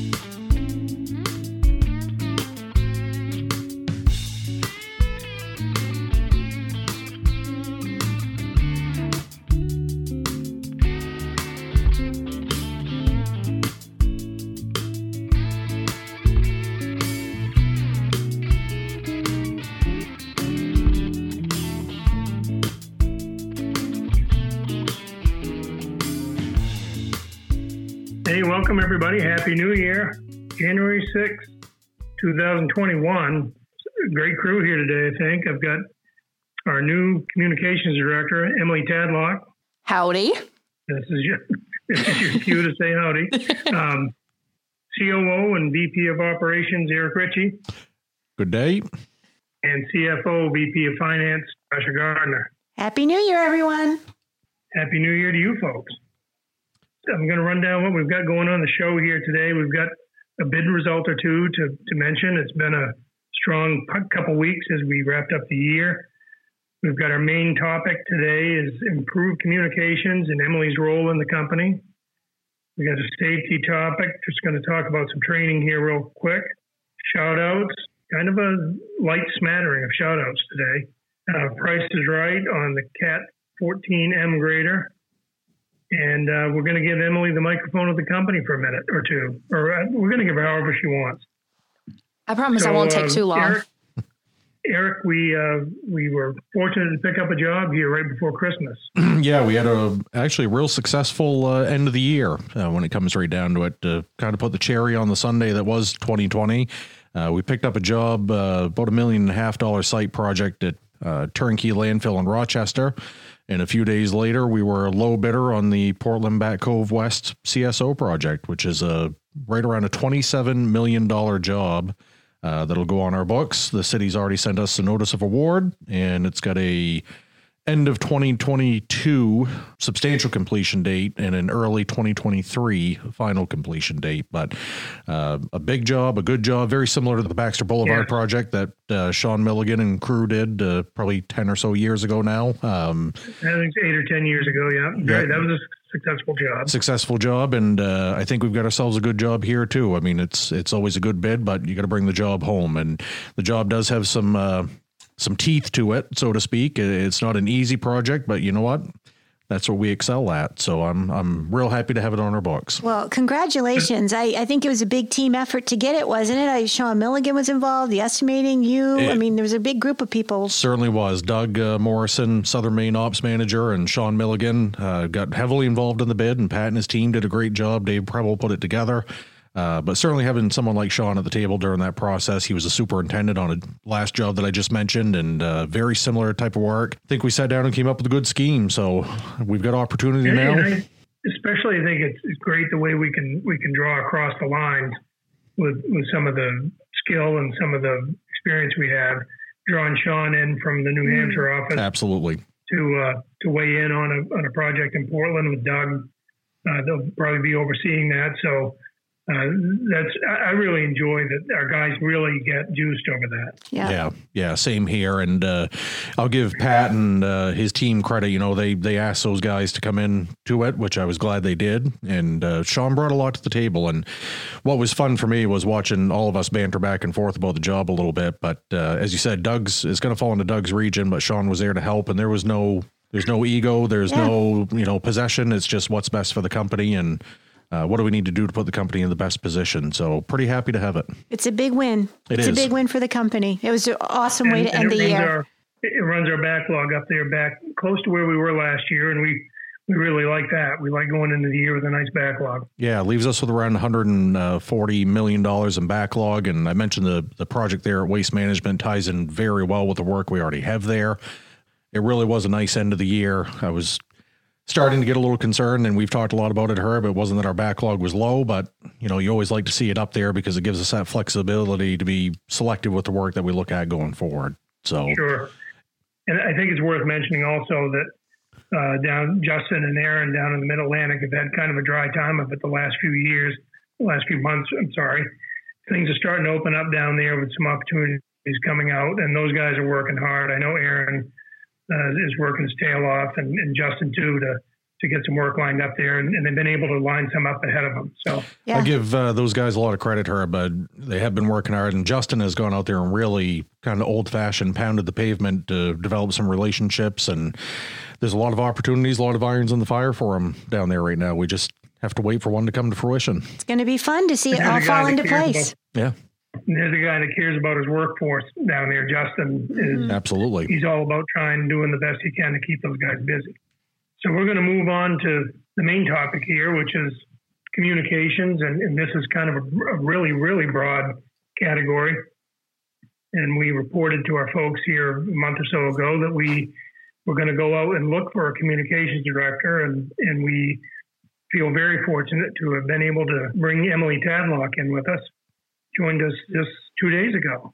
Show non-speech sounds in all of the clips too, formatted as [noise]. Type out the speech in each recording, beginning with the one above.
Hey, welcome everybody. Happy New Year. January 6th, 2021. Great crew here today, I think. I've got our new communications director, Emily Tadlock. Howdy. This is your, [laughs] this is your cue to say howdy. [laughs] Um, COO and VP of Operations, Eric Ritchie, Good day. and CFO, VP of Finance, Tasha Gardner. Happy New Year, everyone. Happy New Year to you folks. I'm going to run down what we've got going on the show here today. We've got a bid result or two to, to mention. It's been a strong couple weeks as we wrapped up the year. We've got our main topic today is improved communications and Emily's role in the company. We've got a safety topic. Just going to talk about some training here real quick. Shout outs, kind of a light smattering of shout outs today. Uh, price is right on the CAT 14M grader. And uh, we're going to give Emily the microphone of the company for a minute or two, or uh, we're going to give her however she wants. I promise I won't take uh, too long. Eric, Eric we uh, we were fortunate to pick up a job here right before Christmas. [clears throat] yeah, we had a actually a real successful uh, end of the year uh, when it comes right down to it. To kind of put the cherry on the sundae that was 2020, uh, we picked up a job, uh, about a million and a half dollar site project at uh, Turnkey Landfill in Rochester. And a few days later, we were a low bidder on the Portland Back Cove West CSO project, which is a right around a $27 million job uh, that'll go on our books. The city's already sent us a notice of award, and it's got a end of 2022 substantial completion date and an early 2023 final completion date. But uh, a big job, a good job, very similar to the Baxter Boulevard Yeah. project that uh, Sean Milligan and crew did uh, probably 10 or so years ago now. Um, I think eight or ten years ago. Yeah, Very- that was a successful job. successful job, and uh, I think we've got ourselves a good job here too. I mean, it's it's always a good bid, but you got to bring the job home, and the job does have some uh, some teeth to it, so to speak. It's not an easy project, but you know what? That's what we excel at. So I'm I'm real happy to have it on our books. Well, congratulations. I, I think it was a big team effort to get it, wasn't it? I, Sean Milligan was involved, the estimating, you. I mean, there was a big group of people. Certainly was. Doug uh, Morrison, Southern Maine Ops Manager, and Sean Milligan uh, got heavily involved in the bid, and Pat and his team did a great job. Dave Preble put it together. Uh, but certainly having someone like Sean at the table during that process, he was a superintendent on a last job that I just mentioned, and uh, very similar type of work. I think we sat down and came up with a good scheme. So we've got opportunity And- now. I especially, I think it's, it's great the way we can we can draw across the lines with with some of the skill and some of the experience we have. Drawing Sean in from the New Hampshire office Absolutely. to uh, to weigh in on a on a project in Portland with Doug. Uh, they'll probably be overseeing that. So uh, that's I I really enjoy that our guys really get juiced over that. Yeah. Yeah, yeah, same here. And uh, I'll give Pat and uh, his team credit. You know, they they asked those guys to come in to it, which I was glad they did. And uh, Sean brought a lot to the table. And what was fun for me was watching all of us banter back and forth about the job a little bit. But uh, as you said, Doug's is going to fall into Doug's region, but Sean was there to help, and there was no. There's no ego. There's Yeah. no, you know, possession. It's just what's best for the company and uh, what do we need to do to put the company in the best position. So pretty happy to have it. It's a big win. It it's is. a big win for the company. It was an awesome way to end the year. Our, it runs our backlog up there, back close to where we were last year, and we we really like that. We like going into the year with a nice backlog. Yeah, it leaves us with around 140 million dollars in backlog, and I mentioned the the project there at Waste Management ties in very well with the work we already have there. It really was a nice end of the year. I was starting to get a little concerned, and we've talked a lot about it, Herb. It wasn't that our backlog was low, but you know, you always like to see it up there because it gives us that flexibility to be selective with the work that we look at going forward. So Sure. And I think it's worth mentioning also that uh, down Justin and Aaron down in the Mid Atlantic have had kind of a dry time of it the last few years, the last few months. I'm sorry. Things are starting to open up down there with some opportunities coming out, and those guys are working hard. I know Aaron uh, is working his tail off, and, and Justin too, to to get some work lined up there, and, and they've been able to line some up ahead of them. So Yeah. I give uh, those guys a lot of credit, her, but they have been working hard. And Justin has gone out there and really kind of old fashioned pounded the pavement to develop some relationships. And there's a lot of opportunities, a lot of irons in the fire for him down there right now. We just have to wait for one to come to fruition. It's going to be fun to see it all fall into cares place. Yeah, and there's a guy that cares about his workforce down there. Justin is mm-hmm. absolutely. he's all about trying and doing the best he can to keep those guys busy. So we're going to move on to the main topic here, which is communications, and, and this is kind of a, a really, really broad category. And we reported to our folks here a month or so ago that we were going to go out and look for a communications director, and, and we feel very fortunate to have been able to bring Emily Tadlock in with us. Joined us just two days ago.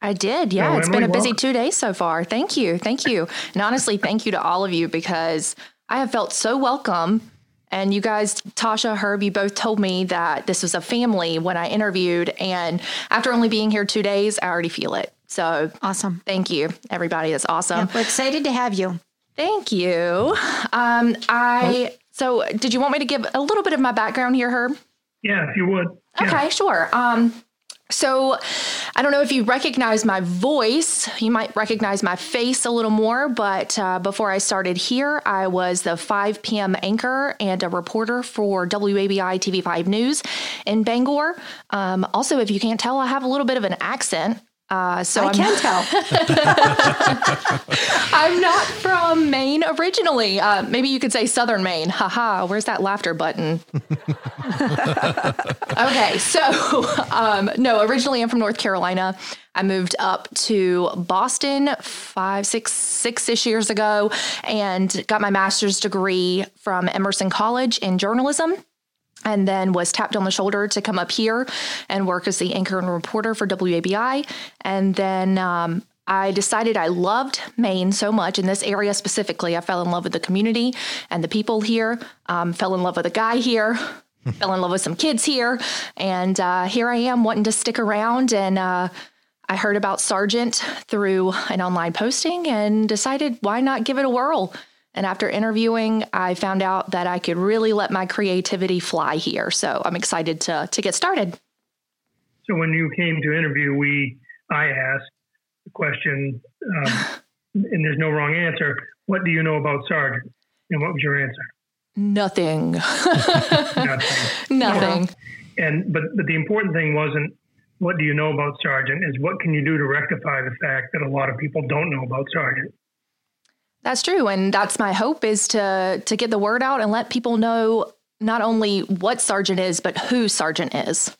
I did. Yeah. So, it's been a busy welcome. two days so far. Thank you. Thank you. And honestly, thank you to all of you because I have felt so welcome. And you guys, Tasha, Herb, you both told me that this was a family when I interviewed. And after only being here two days, I already feel it. So Awesome. thank you, everybody. That's awesome. Yeah, we're excited to have you. Thank you. Um, I so did you want me to give a little bit of my background here, Herb? Yeah, if you would. Yeah. Okay, sure. Um, so I don't know if you recognize my voice. You might recognize my face a little more, but uh, before I started here, I was the 5 p.m. anchor and a reporter for WABI TV5 News in Bangor. Um, also, if you can't tell, I have a little bit of an accent. Uh, so I I'm can tell. [laughs] I'm not from Maine originally. Uh, maybe you could say Southern Maine. Haha, where's that laughter button? [laughs] okay, so [laughs] um, no, originally I'm from North Carolina. I moved up to Boston five, six, six ish years ago and got my master's degree from Emerson College in journalism and then was tapped on the shoulder to come up here and work as the anchor and reporter for WABI. And then um, I decided I loved Maine so much in this area specifically. I fell in love with the community and the people here, um, fell in love with a guy here. [laughs] fell in love with some kids here, and uh, here I am wanting to stick around. And uh, I heard about Sargent through an online posting and decided why not give it a whirl. And after interviewing, I found out that I could really let my creativity fly here. So I'm excited to to get started. So when you came to interview, we I asked the question, um, [laughs] and there's no wrong answer. What do you know about Sargent? And what was your answer? Nothing. [laughs] Nothing. Nothing. And but but the important thing wasn't what do you know about Sargent is what can you do to rectify the fact that a lot of people don't know about Sargent. That's true. And that's my hope is to to get the word out and let people know not only what Sargent is, but who Sargent is.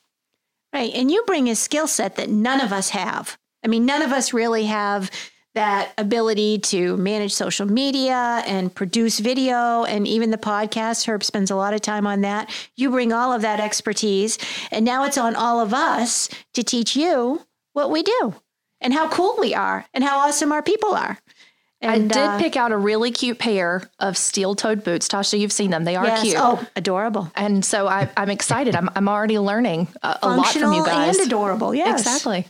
Right. And you bring a skill set that none of us have. I mean, none of us really have that ability to manage social media and produce video and even the podcast. Herb spends a lot of time on that. You bring all of that expertise. And now it's on all of us to teach you what we do and how cool we are and how awesome our people are. And, I did uh, pick out a really cute pair of steel-toed boots. Tasha, you've seen them. They are yes. cute. Oh, adorable. And so I, I'm excited. I'm, I'm already learning a, a lot from Functional you guys. and adorable. Yes. Exactly.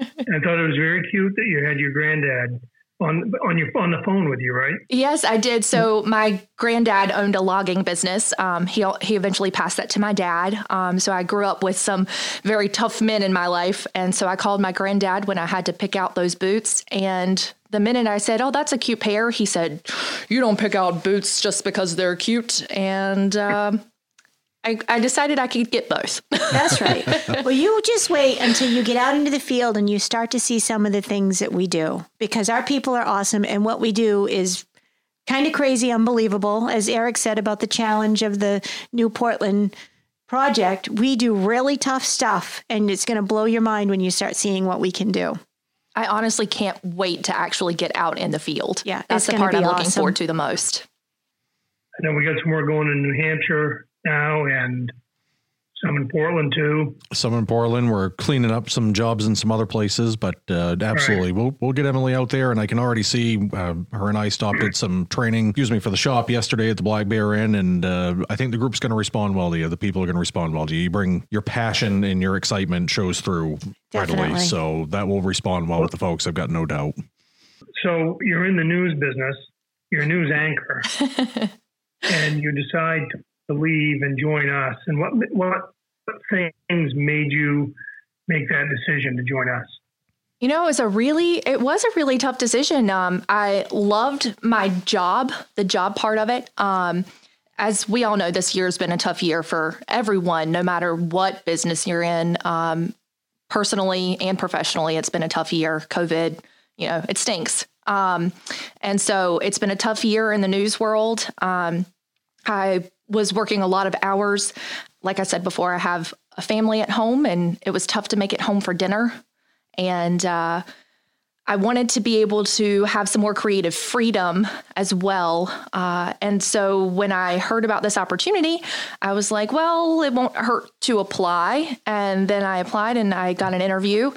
I thought it was very cute that you had your granddad on on your on the phone with you, right? Yes, I did. So my granddad owned a logging business. Um, he he eventually passed that to my dad. Um, so I grew up with some very tough men in my life, and so I called my granddad when I had to pick out those boots. And the minute I said, "Oh, that's a cute pair," he said, "You don't pick out boots just because they're cute." And um, I, I decided I could get both. [laughs] That's right. well, you just wait until you get out into the field and you start to see some of the things that we do because our people are awesome and what we do is kind of crazy, unbelievable. As Eric said about the challenge of the New Portland project, we do really tough stuff and it's going to blow your mind when you start seeing what we can do. I honestly can't wait to actually get out in the field. Yeah, that's the part I'm looking forward to the most. And then we got some more going in New Hampshire now, and some in Portland too. Some in Portland. We're cleaning up some jobs in some other places, but uh, absolutely, we'll we'll get Emily out there, and I can already see uh, her and I stopped at some training. Excuse me for the shop yesterday at the Black Bear Inn, and uh, I think the group's going to respond well to you. The people are going to respond well to you. You bring your passion and your excitement shows through right away, so that will respond well with the folks. I've got no doubt. So you're in the news business. You're a news anchor. [laughs] and you decide to leave and join us. And what what things made you make that decision to join us? You know, it was a really it was a really tough decision. Um, I loved my job, the job part of it. Um, as we all know, this year has been a tough year for everyone, no matter what business you're in. Um, personally and professionally, it's been a tough year. COVID, you know, it stinks. Um, and so it's been a tough year in the news world. Um, I was working a lot of hours. Like I said before, I have a family at home, and it was tough to make it home for dinner. And uh, I wanted to be able to have some more creative freedom as well. Uh, and so when I heard about this opportunity, I was like, well, it won't hurt to apply. And then I applied and I got an interview.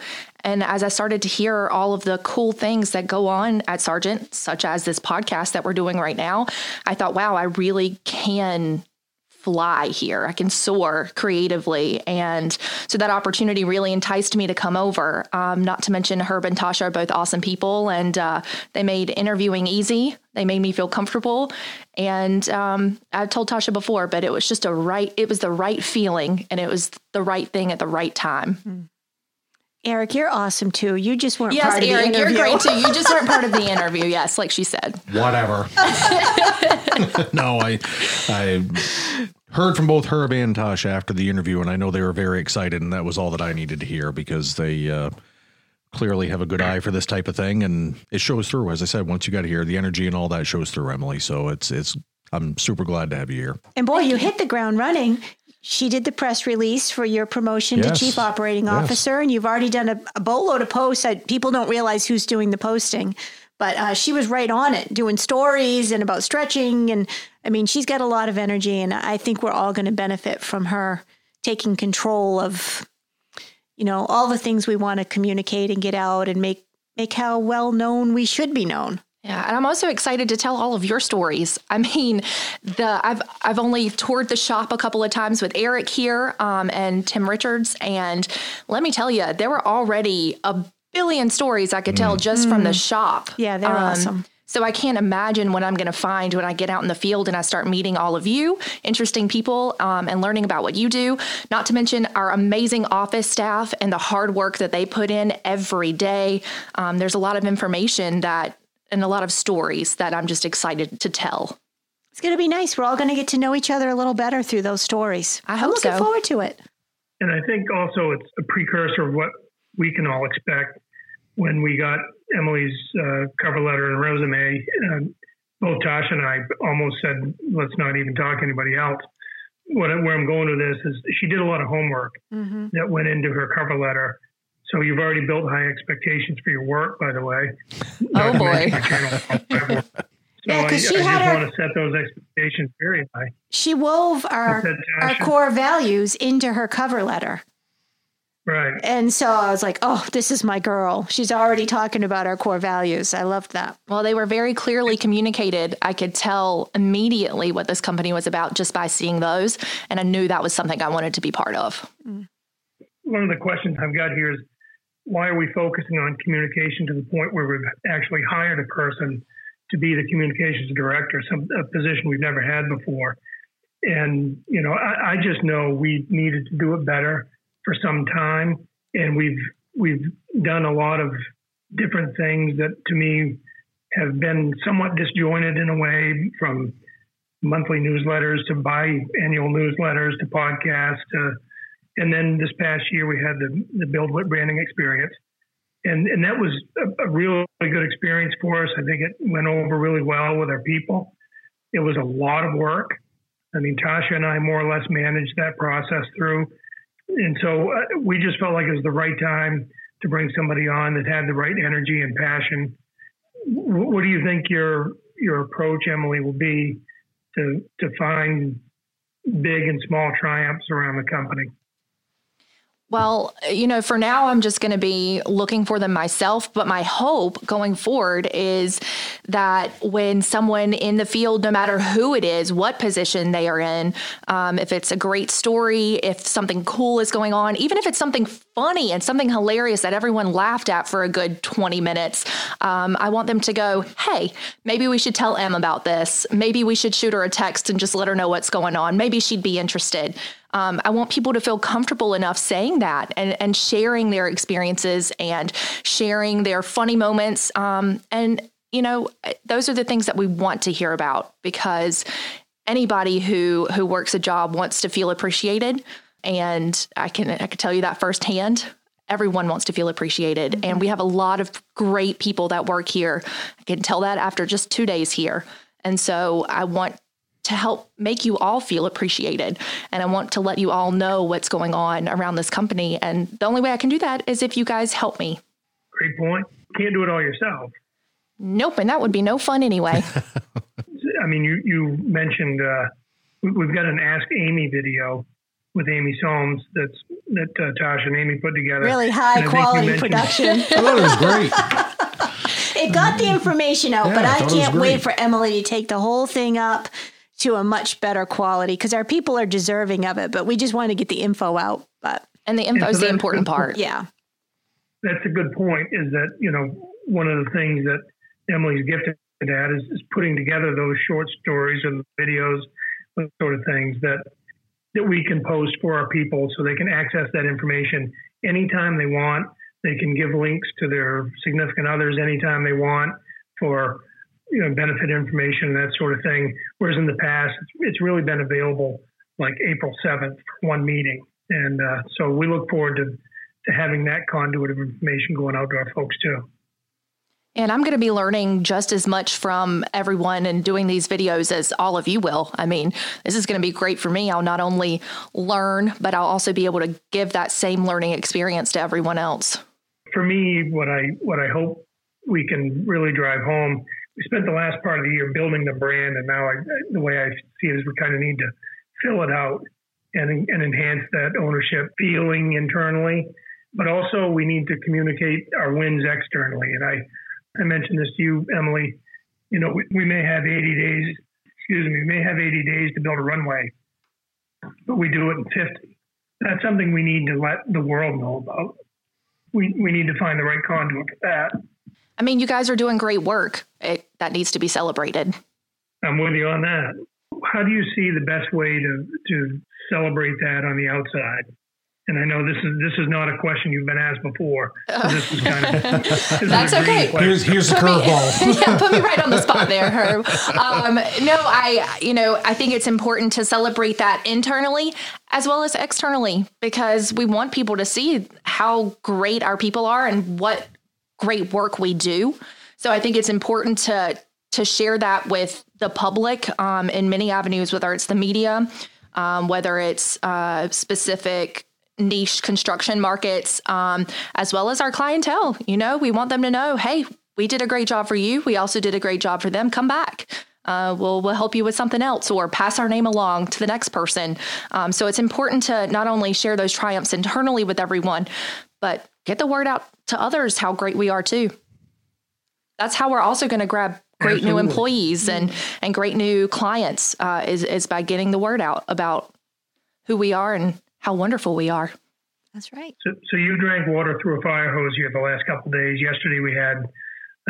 And as I started to hear all of the cool things that go on at Sargent, such as this podcast that we're doing right now, I thought, wow, I really can fly here. I can soar creatively. And so that opportunity really enticed me to come over. Um, not to mention, Herb and Tasha are both awesome people, and uh, they made interviewing easy. They made me feel comfortable. And um, I've told Tasha before, but it was just a right, it was the right feeling and it was the right thing at the right time. Mm-hmm. Eric, you're awesome too. You just weren't yes, part of Eric, the interview. You're great too. You just weren't part of the [laughs] interview. Yes, like she said. Whatever. [laughs] no, I I heard from both Herb and Tosh after the interview, and I know they were very excited, and that was all that I needed to hear because they uh, clearly have a good eye for this type of thing, and it shows through. As I said, once you got here, the energy and all that shows through, Emily. So it's it's I'm super glad to have you here. And boy, you hit the ground running. She did the press release for your promotion yes. to chief operating yes. officer, and you've already done a, a boatload of posts. that people don't realize who's doing the posting, but uh, she was right on it, doing stories and about stretching. And I mean, she's got a lot of energy, and I think we're all going to benefit from her taking control of, you know, all the things we want to communicate and get out and make make how well known we should be known. Yeah, and I'm also excited to tell all of your stories. I mean, the I've I've only toured the shop a couple of times with Eric here um, and Tim Richards, and let me tell you, there were already a billion stories I could mm. tell just mm. from the mm. shop. Yeah, they're um, awesome. So I can't imagine what I'm going to find when I get out in the field and I start meeting all of you, interesting people, um, and learning about what you do. Not to mention our amazing office staff and the hard work that they put in every day. Um, there's a lot of information that and a lot of stories that I'm just excited to tell. It's going to be nice. We're all going to get to know each other a little better through those stories. I hope I'm looking so. forward to it. And I think also it's a precursor of what we can all expect when we got Emily's uh, cover letter and resume. Uh, both Tosh and I almost said, let's not even talk to anybody else. What, where I'm going with this is she did a lot of homework mm-hmm. that went into her cover letter so you've already built high expectations for your work, by the way. Oh boy. [laughs] So yeah, because she I had just want to set those expectations very high. She wove our our core values into her cover letter. Right. And so I was like, oh, this is my girl. She's already talking about our core values. I loved that. Well, they were very clearly communicated. I could tell immediately what this company was about just by seeing those. And I knew that was something I wanted to be part of. One of the questions I've got here is why are we focusing on communication to the point where we've actually hired a person to be the communications director, some a position we've never had before? And you know, I, I just know we needed to do it better for some time, and we've we've done a lot of different things that to me have been somewhat disjointed in a way from monthly newsletters to biannual newsletters to podcasts to and then this past year, we had the, the BuildWitt branding experience. And, and that was a, a really good experience for us. I think it went over really well with our people. It was a lot of work. I mean, Tasha and I more or less managed that process through. And so uh, we just felt like it was the right time to bring somebody on that had the right energy and passion. W- what do you think your your approach, Emily, will be to to find big and small triumphs around the company? Well, you know, for now, I'm just going to be looking for them myself. But my hope going forward is that when someone in the field, no matter who it is, what position they are in, um, if it's a great story, if something cool is going on, even if it's something funny and something hilarious that everyone laughed at for a good 20 minutes, um, I want them to go, hey, maybe we should tell Em about this. Maybe we should shoot her a text and just let her know what's going on. Maybe she'd be interested. Um, I want people to feel comfortable enough saying that and, and sharing their experiences and sharing their funny moments. Um, and, you know, those are the things that we want to hear about because anybody who who works a job wants to feel appreciated. And I can I can tell you that firsthand. Everyone wants to feel appreciated. Mm-hmm. And we have a lot of great people that work here. I can tell that after just two days here. And so I want to help make you all feel appreciated. And I want to let you all know what's going on around this company. And the only way I can do that is if you guys help me. Great point. Can't do it all yourself. Nope. And that would be no fun anyway. [laughs] I mean, you, you mentioned uh, we've got an Ask Amy video with Amy Solms that's that uh, Tasha and Amy put together. Really high quality production. [laughs] I thought it was great. it got the information out, yeah, but I, I can't wait for Emily to take the whole thing up to a much better quality because our people are deserving of it, but we just want to get the info out. But and the info is so the important part. Yeah. That's a good point. Is that, you know, one of the things that Emily's gifted at is, is putting together those short stories and videos, those sort of things that that we can post for our people so they can access that information anytime they want. They can give links to their significant others anytime they want for you know, benefit information and that sort of thing. Whereas in the past, it's really been available like April 7th for one meeting. And uh, so we look forward to, to having that conduit of information going out to our folks too. And I'm going to be learning just as much from everyone and doing these videos as all of you will. I mean, this is going to be great for me. I'll not only learn, but I'll also be able to give that same learning experience to everyone else. For me, what I what I hope we can really drive home we spent the last part of the year building the brand, and now I, the way I see it is we kind of need to fill it out and, and enhance that ownership feeling internally. But also, we need to communicate our wins externally. And I, I mentioned this to you, Emily. You know, we, we may have 80 days. Excuse me. We may have 80 days to build a runway, but we do it in 50. That's something we need to let the world know about. We, we need to find the right conduit for that. I mean, you guys are doing great work. It, that needs to be celebrated. I'm with you on that. How do you see the best way to to celebrate that on the outside? And I know this is this is not a question you've been asked before. So this is kind of [laughs] that's okay. Here's here's a curveball. [laughs] yeah, put me right on the spot there, [laughs] Herb. Um, no, I you know I think it's important to celebrate that internally as well as externally because we want people to see how great our people are and what great work we do. So I think it's important to to share that with the public um, in many avenues, whether it's the media, um, whether it's uh, specific niche construction markets, um, as well as our clientele. You know, we want them to know, hey, we did a great job for you. We also did a great job for them. Come back. Uh, we'll, we'll help you with something else or pass our name along to the next person. Um, so it's important to not only share those triumphs internally with everyone, but get the word out to others how great we are too. That's how we're also going to grab great Absolutely. new employees and and great new clients uh, is is by getting the word out about who we are and how wonderful we are. That's right. So, so you drank water through a fire hose here the last couple days. Yesterday we had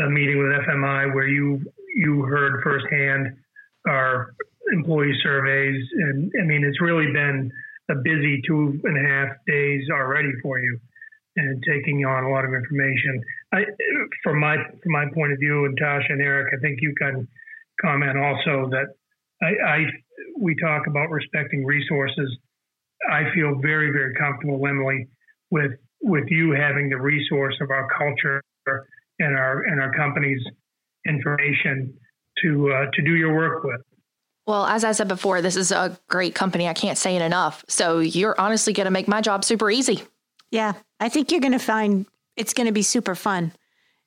a meeting with FMI where you you heard firsthand our employee surveys, and I mean it's really been a busy two and a half days already for you and taking on a lot of information. I, from my from my point of view, and Tasha and Eric, I think you can comment also that I, I we talk about respecting resources. I feel very very comfortable, Emily, with with you having the resource of our culture and our and our company's information to uh, to do your work with. Well, as I said before, this is a great company. I can't say it enough. So you're honestly going to make my job super easy. Yeah, I think you're going to find it's going to be super fun.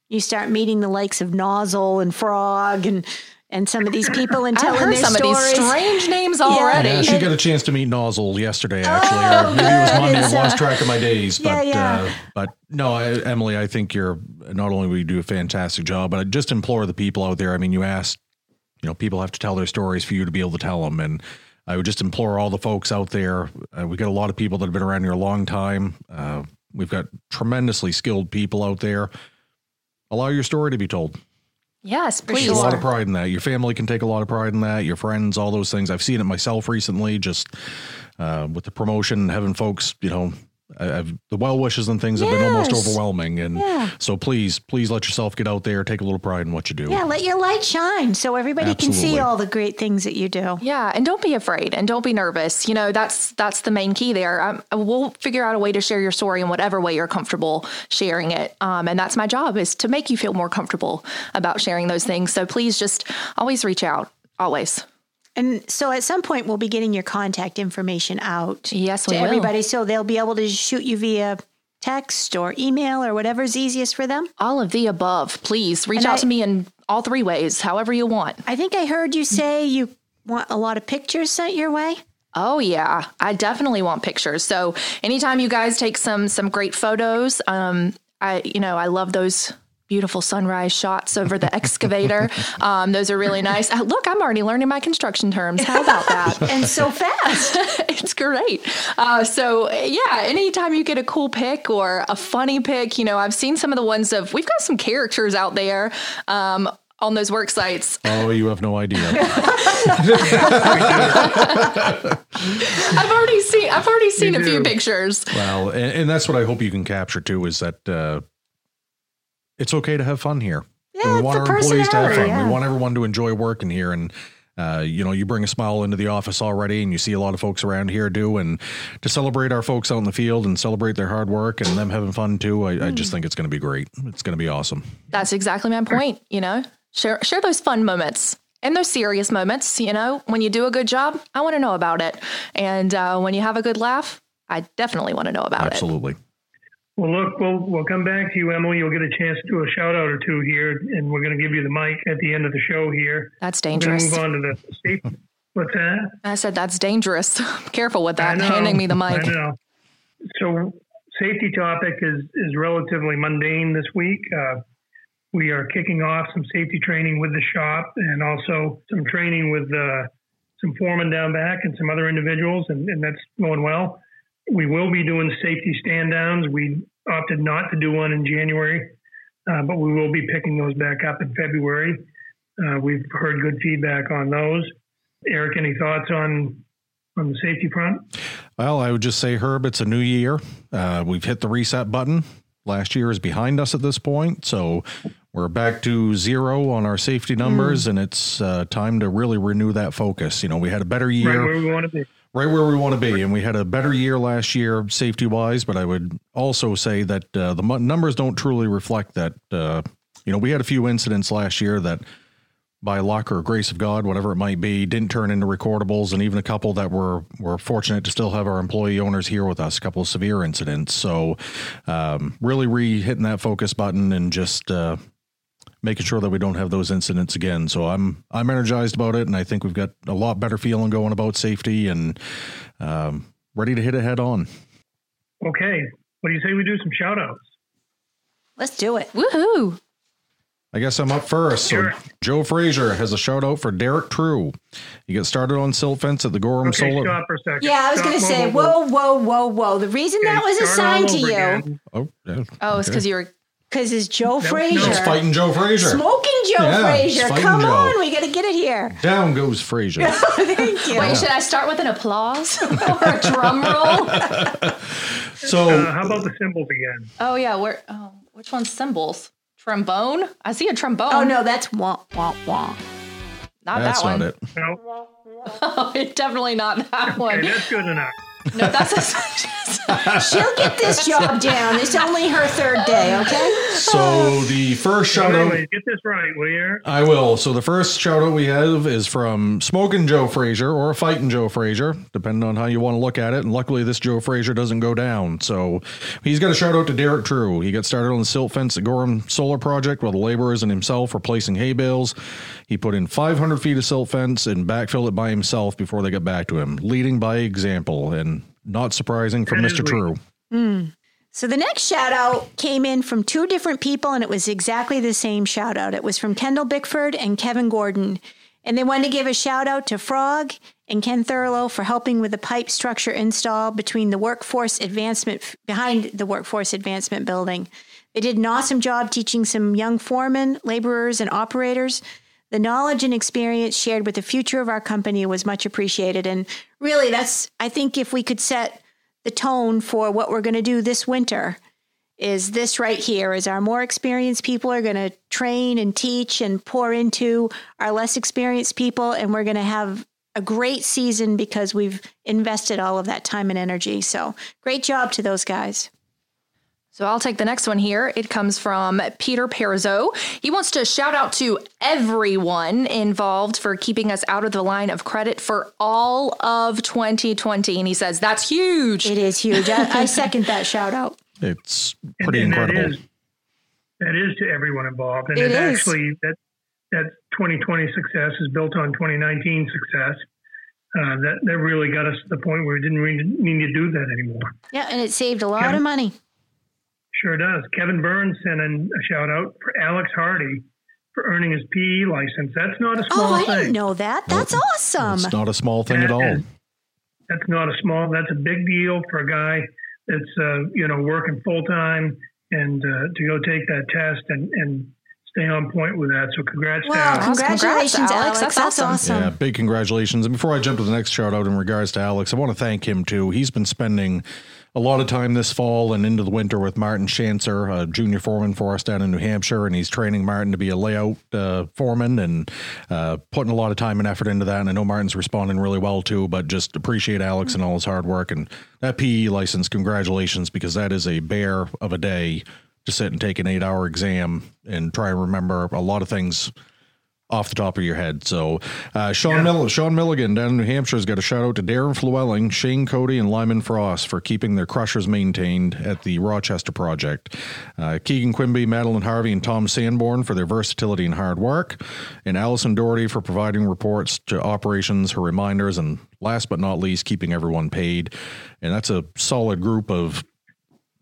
You start meeting the likes of Nozzle and Frog and and some of these people and I've telling heard their some stories. of these strange names already. Yeah, she got a chance to meet Nozzle yesterday, actually, or maybe it was. Monday. I've lost track of my days, yeah, but yeah. Uh, but no, I, Emily, I think you're not only will you do a fantastic job, but I just implore the people out there. I mean, you asked, you know, people have to tell their stories for you to be able to tell them, and I would just implore all the folks out there. Uh, we got a lot of people that have been around here a long time. Uh, we've got tremendously skilled people out there. Allow your story to be told. yes, There's please. a lot of pride in that. Your family can take a lot of pride in that. Your friends, all those things. I've seen it myself recently, just uh, with the promotion, having folks, you know, I- I've, the well wishes and things have been almost overwhelming. And Yeah. so please, please let yourself get out there, take a little pride in what you do. Yeah, let your light shine so everybody can see all the great things that you do. Yeah, and don't be afraid and don't be nervous. You know, that's that's the main key there. Um, we'll figure out a way to share your story in whatever way you're comfortable sharing it. Um, and that's my job is to make you feel more comfortable about sharing those things. So please just always reach out. Always. And so at some point, we'll be getting your contact information out Yes, to we will. everybody so they'll be able to shoot you via text or email or whatever's easiest for them. All of the above. Please reach And out I- to me in all three ways, however you want. I think I heard you say you want a lot of pictures sent your way. Oh yeah, I definitely want pictures. So anytime you guys take some some great photos, um, I you know I love those beautiful sunrise shots over the excavator. [laughs] Um, those are really nice. Uh, look, I'm already learning my construction terms. How about that? [laughs] And so fast. [laughs] it's great. Uh, so yeah, anytime you get a cool pic or a funny pic, you know, I've seen some of the ones of we've got some characters out there um, on those work sites. Oh, you have no idea. I've already seen I've already seen a few pictures. well, and, and that's what I hope you can capture too is that uh, it's okay to have fun here. Yeah, And we want our employees to have fun. yeah. We want everyone to enjoy working here. And, uh, you know, you bring a smile into the office already, and you see a lot of folks around here do. And to celebrate our folks out in the field and celebrate their hard work and them having fun too, I, I Mm. just think it's going to be great. It's going to be awesome. That's exactly my point. You know, share share those fun moments and those serious moments. You know, when you do a good job, I want to know about it, and uh, when you have a good laugh, I definitely want to know about it. Absolutely. Well, look, we'll we'll come back to you, Emily. You'll get a chance to do a shout out or two here, and we're going to give you the mic at the end of the show here. That's We're going to dangerous. move on to the safety. What's that? I said that's dangerous. [laughs] Careful with that. know, Handing me the I mic. know. So, safety topic is is relatively mundane this week. Uh, we are kicking off some safety training with the shop, and also some training with uh, some foremen down back and some other individuals, and, and that's going well. We will be doing safety stand downs. We opted not to do one in January, uh, but we will be picking those back up in February. Uh, we've heard good feedback on those. Eric, any thoughts on on the safety front? Well, I would just say, Herb, it's a new year. Uh, we've hit the reset button. Last year is behind us at this point. So we're back to zero on our safety numbers, and it's uh, time to really renew that focus. You know, we had a better Right year. where we want to be. Right where we want to be. And we had a better year last year, safety wise. But I would also say that uh, the numbers don't truly reflect that. Uh, you know, we had a few incidents last year that, by luck or grace of God, whatever it might be, didn't turn into recordables, and even a couple that were were fortunate to still have our employee owners here with us. A couple of severe incidents. So, um, really re hitting that focus button and just. Uh, making sure that we don't have those incidents again. So I'm I'm energized about it, and I think we've got a lot better feeling going about safety and um, ready to hit it head on. Okay. What do you say we do some shout outs? Let's do it. Woohoo! I guess I'm up first. So Joe Frazier has a shout out for Derek True. You get started on silt fence at the Gorham Okay, Solar. stop for a second. Yeah, I was going to say, whoa, whoa, whoa, whoa, whoa. The reason that was assigned to you again. Oh, yeah. Oh, it's because you were. Because it's Joe no. Frazier. It's fighting Joe Frazier. Smoking Joe Yeah, Frazier. Come Joe. on, we got to get it here. Down goes Frazier. [laughs] Thank you. Wait, should I start with an applause [laughs] or a drum roll? So Uh, how about the cymbals again? Oh yeah, where? Oh, which one's cymbals? Trombone? I see a trombone. Oh no, that's wah wah wah. not that's that one. not it. No, [laughs] Oh, it's definitely not that okay, one. that's good enough. No, that's She'll get this job [laughs] down. It's only her third day, okay? So oh. the first shout out. Anyway, get this right, will you? I will. So the first shout out we have is from Smoking Joe Frazier or Fighting Joe Frazier, depending on how you want to look at it. And luckily, this Joe Frazier doesn't go down. So he's got a shout out to Derek True. He got started on the silt fence at Gorham Solar Project while the laborers and himself were placing hay bales. He put in 500 feet of silt fence and backfilled it by himself before they got back to him, leading by example. And not surprising from Mr. True. Hmm. So the next shout out came in from two different people, and it was exactly the same shout out. It was from Kendall Bickford and Kevin Gordon. And they wanted to give a shout out to Frog and Ken Thurlow for helping with the pipe structure install between the workforce advancement behind the workforce advancement building. They did an awesome job teaching some young foremen, laborers, and operators. The knowledge and experience shared with the future of our company was much appreciated. And really, that's, I think, if we could set the tone for what we're going to do this winter, is this right here is our more experienced people are going to train and teach and pour into our less experienced people and we're going to have a great season because we've invested all of that time and energy so great job to those guys So I'll take the next one here. It comes from Peter Perzo. He wants to shout out to everyone involved for keeping us out of the line of credit for all of 2020. And he says, that's huge. it is huge i, I second that shout out It's pretty and incredible. That is, that is to everyone involved, and It it, is. actually that that 2020 success is built on 2019 success. Uh, that that really got us to the point where we didn't really need to do that anymore. yeah and it saved a lot Yeah. of money Sure does. Kevin Burns sent in a shout out for Alex Hardy for earning his PE license. That's not a small thing. oh i thing. didn't know that that's awesome It's not a small thing at all. is- That's not a small. That's a big deal for a guy that's uh, you know working full time and uh, to go take that test and and stay on point with that. So congrats to Wow, Alex. Congrats, congratulations, Alex. Alex. That's That's, awesome. awesome. Yeah, big congratulations. And before I jump to the next shout out in regards to Alex, I want to thank him too. He's been spending a lot of time this fall and into the winter with Martin Schanzer, a junior foreman for us down in New Hampshire, and he's training Martin to be a layout uh, foreman and uh, putting a lot of time and effort into that. And I know Martin's responding really well too, but just appreciate Alex and all his hard work. And that PE license, congratulations, because that is a bear of a day to sit and take an eight hour exam and try and remember a lot of things off the top of your head. So, uh, Sean Mill- Sean Milligan down in New Hampshire has got a shout out to Darren Flewelling, Shane Cody, and Lyman Frost for keeping their crushers maintained at the Rochester project. Uh, Keegan Quimby, Madeline Harvey, and Tom Sanborn for their versatility and hard work, and Allison Doherty for providing reports to operations, her reminders, and last but not least, keeping everyone paid. And that's a solid group of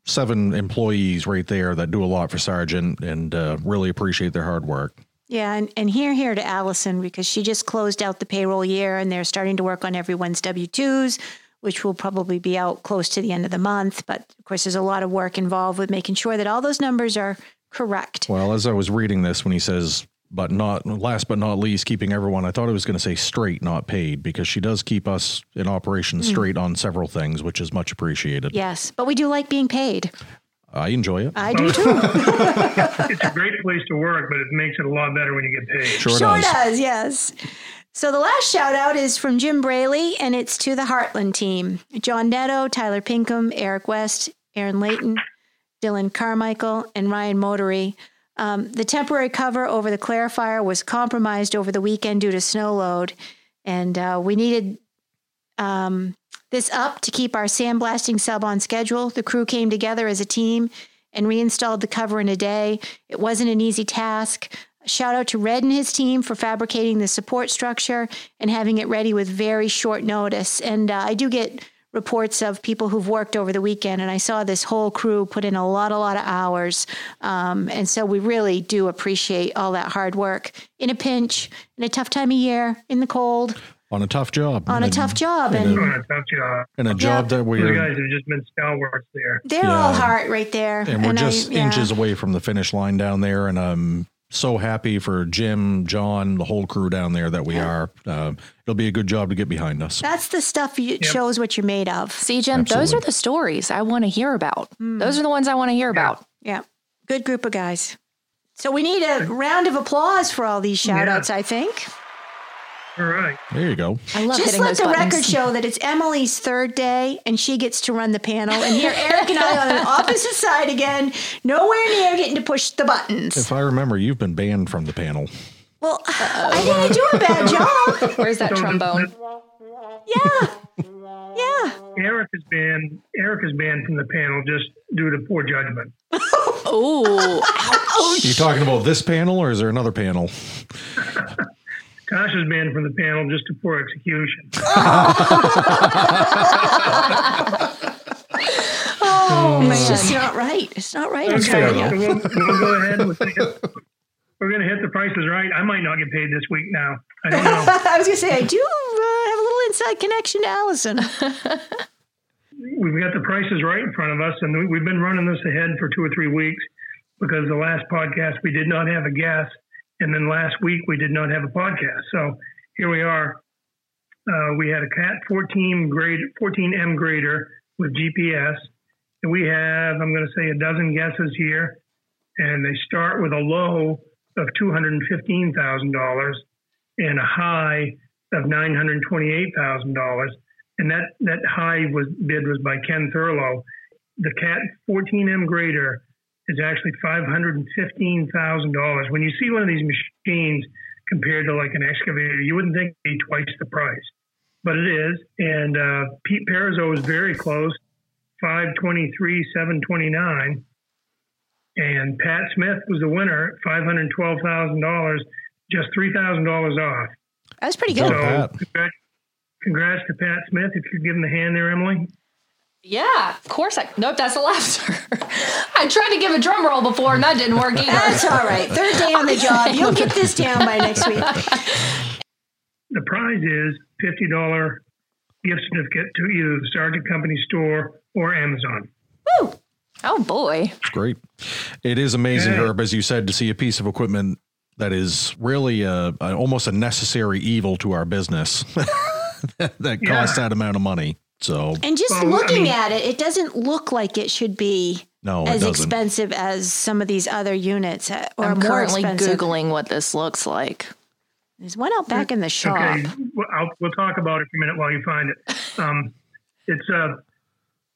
seven employees right there that do a lot for Sargent and uh, really appreciate their hard work. Yeah, and, and here, here to Allison because she just closed out the payroll year and they're starting to work on everyone's W 2s, which will probably be out close to the end of the month. But of course, there's a lot of work involved with making sure that all those numbers are correct. Well, as I was reading this, when he says, but not last but not least, keeping everyone, I thought it was going to say straight, not paid, because she does keep us in operation hmm. straight on several things, which is much appreciated. Yes, but we do like being paid. I enjoy it. I do too. [laughs] It's a great place to work, but it makes it a lot better when you get paid. Sure, Sure does. does, yes. So the last shout out is from Jim Braley, and it's to the Heartland team John Netto, Tyler Pinkham, Eric West, Aaron Layton, Dylan Carmichael, and Ryan Motory. Um, the temporary cover over the clarifier was compromised over the weekend due to snow load, and uh, we needed um, this up to keep our sandblasting sub on schedule. The crew came together as a team and reinstalled the cover in a day. It wasn't an easy task. Shout out to Red and his team for fabricating the support structure and having it ready with very short notice. And uh, I do get reports of people who've worked over the weekend, and I saw this whole crew put in a lot, a lot of hours. Um, and so we really do appreciate all that hard work in a pinch, in a tough time of year, in the cold, On a tough job. on a And- tough job. and And Doing a tough job. And a job that we're guys have just been stalwarts there. they're Yeah. all heart right there. and we're I- just yeah. inches away from the finish line down there. And I'm so happy for Jim, John, the whole crew down there that we are. Uh, it'll be a good job to get behind us. That's the stuff you, shows what you're made of. See, Jim, those are the stories I want to hear about. Those are the ones I want to hear about. Yeah. Good group of guys. So we need a round of applause for all these shout outs, I think. All right. There you go. I love Just let those the buttons. record show that it's Emily's third day and she gets to run the panel. And here, Eric and I on the [laughs] opposite side again, nowhere near getting to push the buttons. If I remember, you've been banned from the panel. Well, I didn't do a bad job. Where's that [laughs] trombone? Yeah. Yeah. Eric is banned. Eric is banned from the panel just due to poor judgment. Oh, Are you talking about this panel, or is there another panel? [laughs] Tasha's banned from the panel just to poor execution. [laughs] Oh, man. it's just not right. It's not right. I'm fair, telling so we'll, we'll go ahead. We'll take it. We're going to hit the prices right. I might not get paid this week now. I don't know. [laughs] I was going to say, I do uh, have a little inside connection to Allison. [laughs] We've got the prices right in front of us, and we've been running this ahead for two or three weeks because the last podcast we did not have a guest, and then last week we did not have a podcast. So here we are. Uh, we had a Cat 14 grade, 14M grader with GPS, and we have I'm going to say a dozen guesses here, and they start with a low of two hundred and a high of nine hundred twenty-eight thousand dollars and that that high was bid was by Ken Thurlow. The Cat 14M grader is actually five hundred and fifteen thousand dollars. When you see one of these machines compared to like an excavator, you wouldn't think it'd be twice the price, but it is. And uh, Pete Perizzo is very close, five twenty three seven twenty nine. And Pat Smith was the winner, five hundred twelve thousand dollars, just three thousand dollars off. That's pretty good. So congrats, congrats to Pat Smith. If you're giving the hand there, Emily. Yeah. Of course. I nope. That's a laughter. [laughs] I tried to give a drum roll before, and that didn't work either. That's all right. Third day on the job. [laughs] You'll get this down by next week. The prize is fifty dollar gift certificate to either the Sargent Company store or Amazon. Oh boy. It's great. It is amazing, Yeah. Herb, as you said, to see a piece of equipment that is really a, a- almost a necessary evil to our business [laughs] that Yeah. costs that amount of money. So And just Well, I looking mean- at it, it doesn't look like it should be no, it as doesn't. expensive as some of these other units uh, or I'm more currently expensive. googling what this looks like. There's one out back in the shop. Okay, well, I'll, we'll talk about it for a minute while you find it. Um, it's a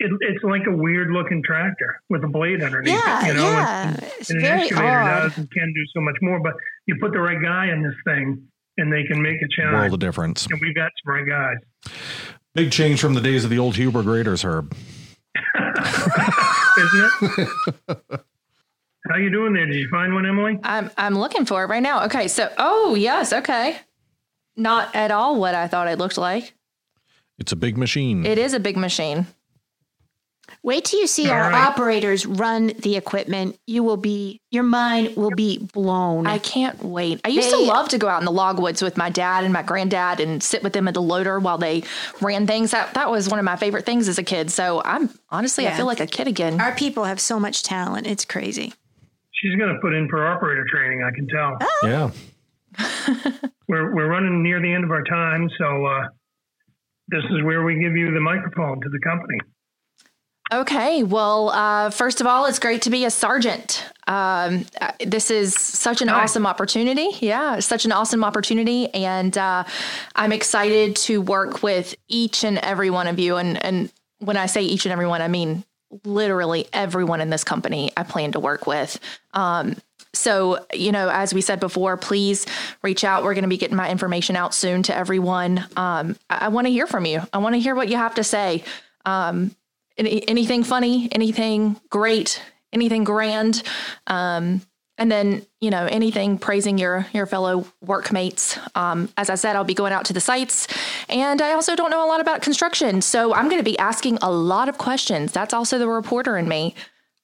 it, it's like a weird looking tractor with a blade underneath Yeah, it. You know, yeah. and, It's and an excavator odd. does and can do so much more. But you put the right guy in this thing, and they can make a shine. World of difference. and we've got some right guys. Big change from the days of the old Huber graders, Herb. [laughs] isn't it? How you doing there? Did you find one, Emily? I'm I'm looking for it right now. Okay, so oh yes, okay. Not at all what I thought it looked like. It's a big machine. It is a big machine. Wait till you see All our right. operators run the equipment. You will be, your mind will be blown. I can't wait. I used They- to love to go out in the logwoods with my dad and my granddad and sit with them at the loader while they ran things. That that was one of my favorite things as a kid. So I'm honestly, I feel like a kid again. our people have so much talent. It's crazy. She's going to put in for operator training. I can tell. yeah. [laughs] We're we're running near the end of our time, so uh, this is where we give you the microphone to the company. Okay. Well, uh, first of all, it's great to be a Sargent. Um, uh, this is such an Nice. awesome opportunity. Yeah, such an awesome opportunity, and uh, I'm excited to work with each and every one of you. And and when I say each and every one, I mean literally everyone in this company. I plan to work with. Um, so, you know, as we said before, please reach out. We're going to be getting my information out soon to everyone. Um, I, I want to hear from you. I want to hear what you have to say. Um, any, anything funny, anything great, anything grand, um, and then you know anything praising your your fellow workmates. Um, as I said, I'll be going out to the sites, and I also don't know a lot about construction, so I'm going to be asking a lot of questions. That's also the reporter in me.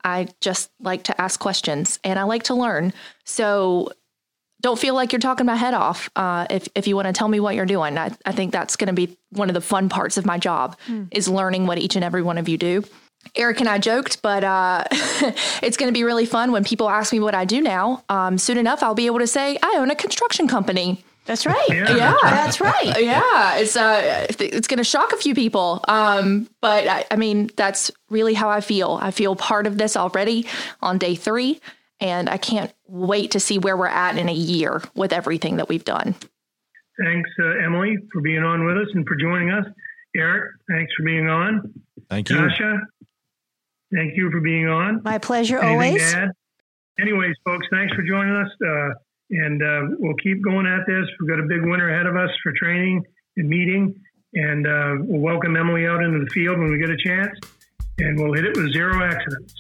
I just like to ask questions and I like to learn. So don't feel like you're talking my head off uh, if, if you want to tell me what you're doing. I, I think that's going to be one of the fun parts of my job is learning what each and every one of you do. Eric and I joked, but uh, [laughs] it's going to be really fun when people ask me what I do now. Um, soon enough, I'll be able to say I own a construction company. That's right. Yeah. Yeah. [laughs] That's right. [laughs] Yeah, it's uh, it's going to shock a few people. Um, but I, I mean, that's really how I feel. I feel part of this already on day three, and I can't wait to see where we're at in a year with everything that we've done. thanks, uh, Emily, for being on with us and for joining us. Eric, thanks for being on. Thank you. Tasha, thank you for being on. My pleasure Anything always. Anyways, folks, thanks for joining us. Uh, and uh, we'll keep going at this. We've got a big winter ahead of us for training and meeting. And uh, we'll welcome Emily out into the field when we get a chance. And we'll hit it with zero accidents.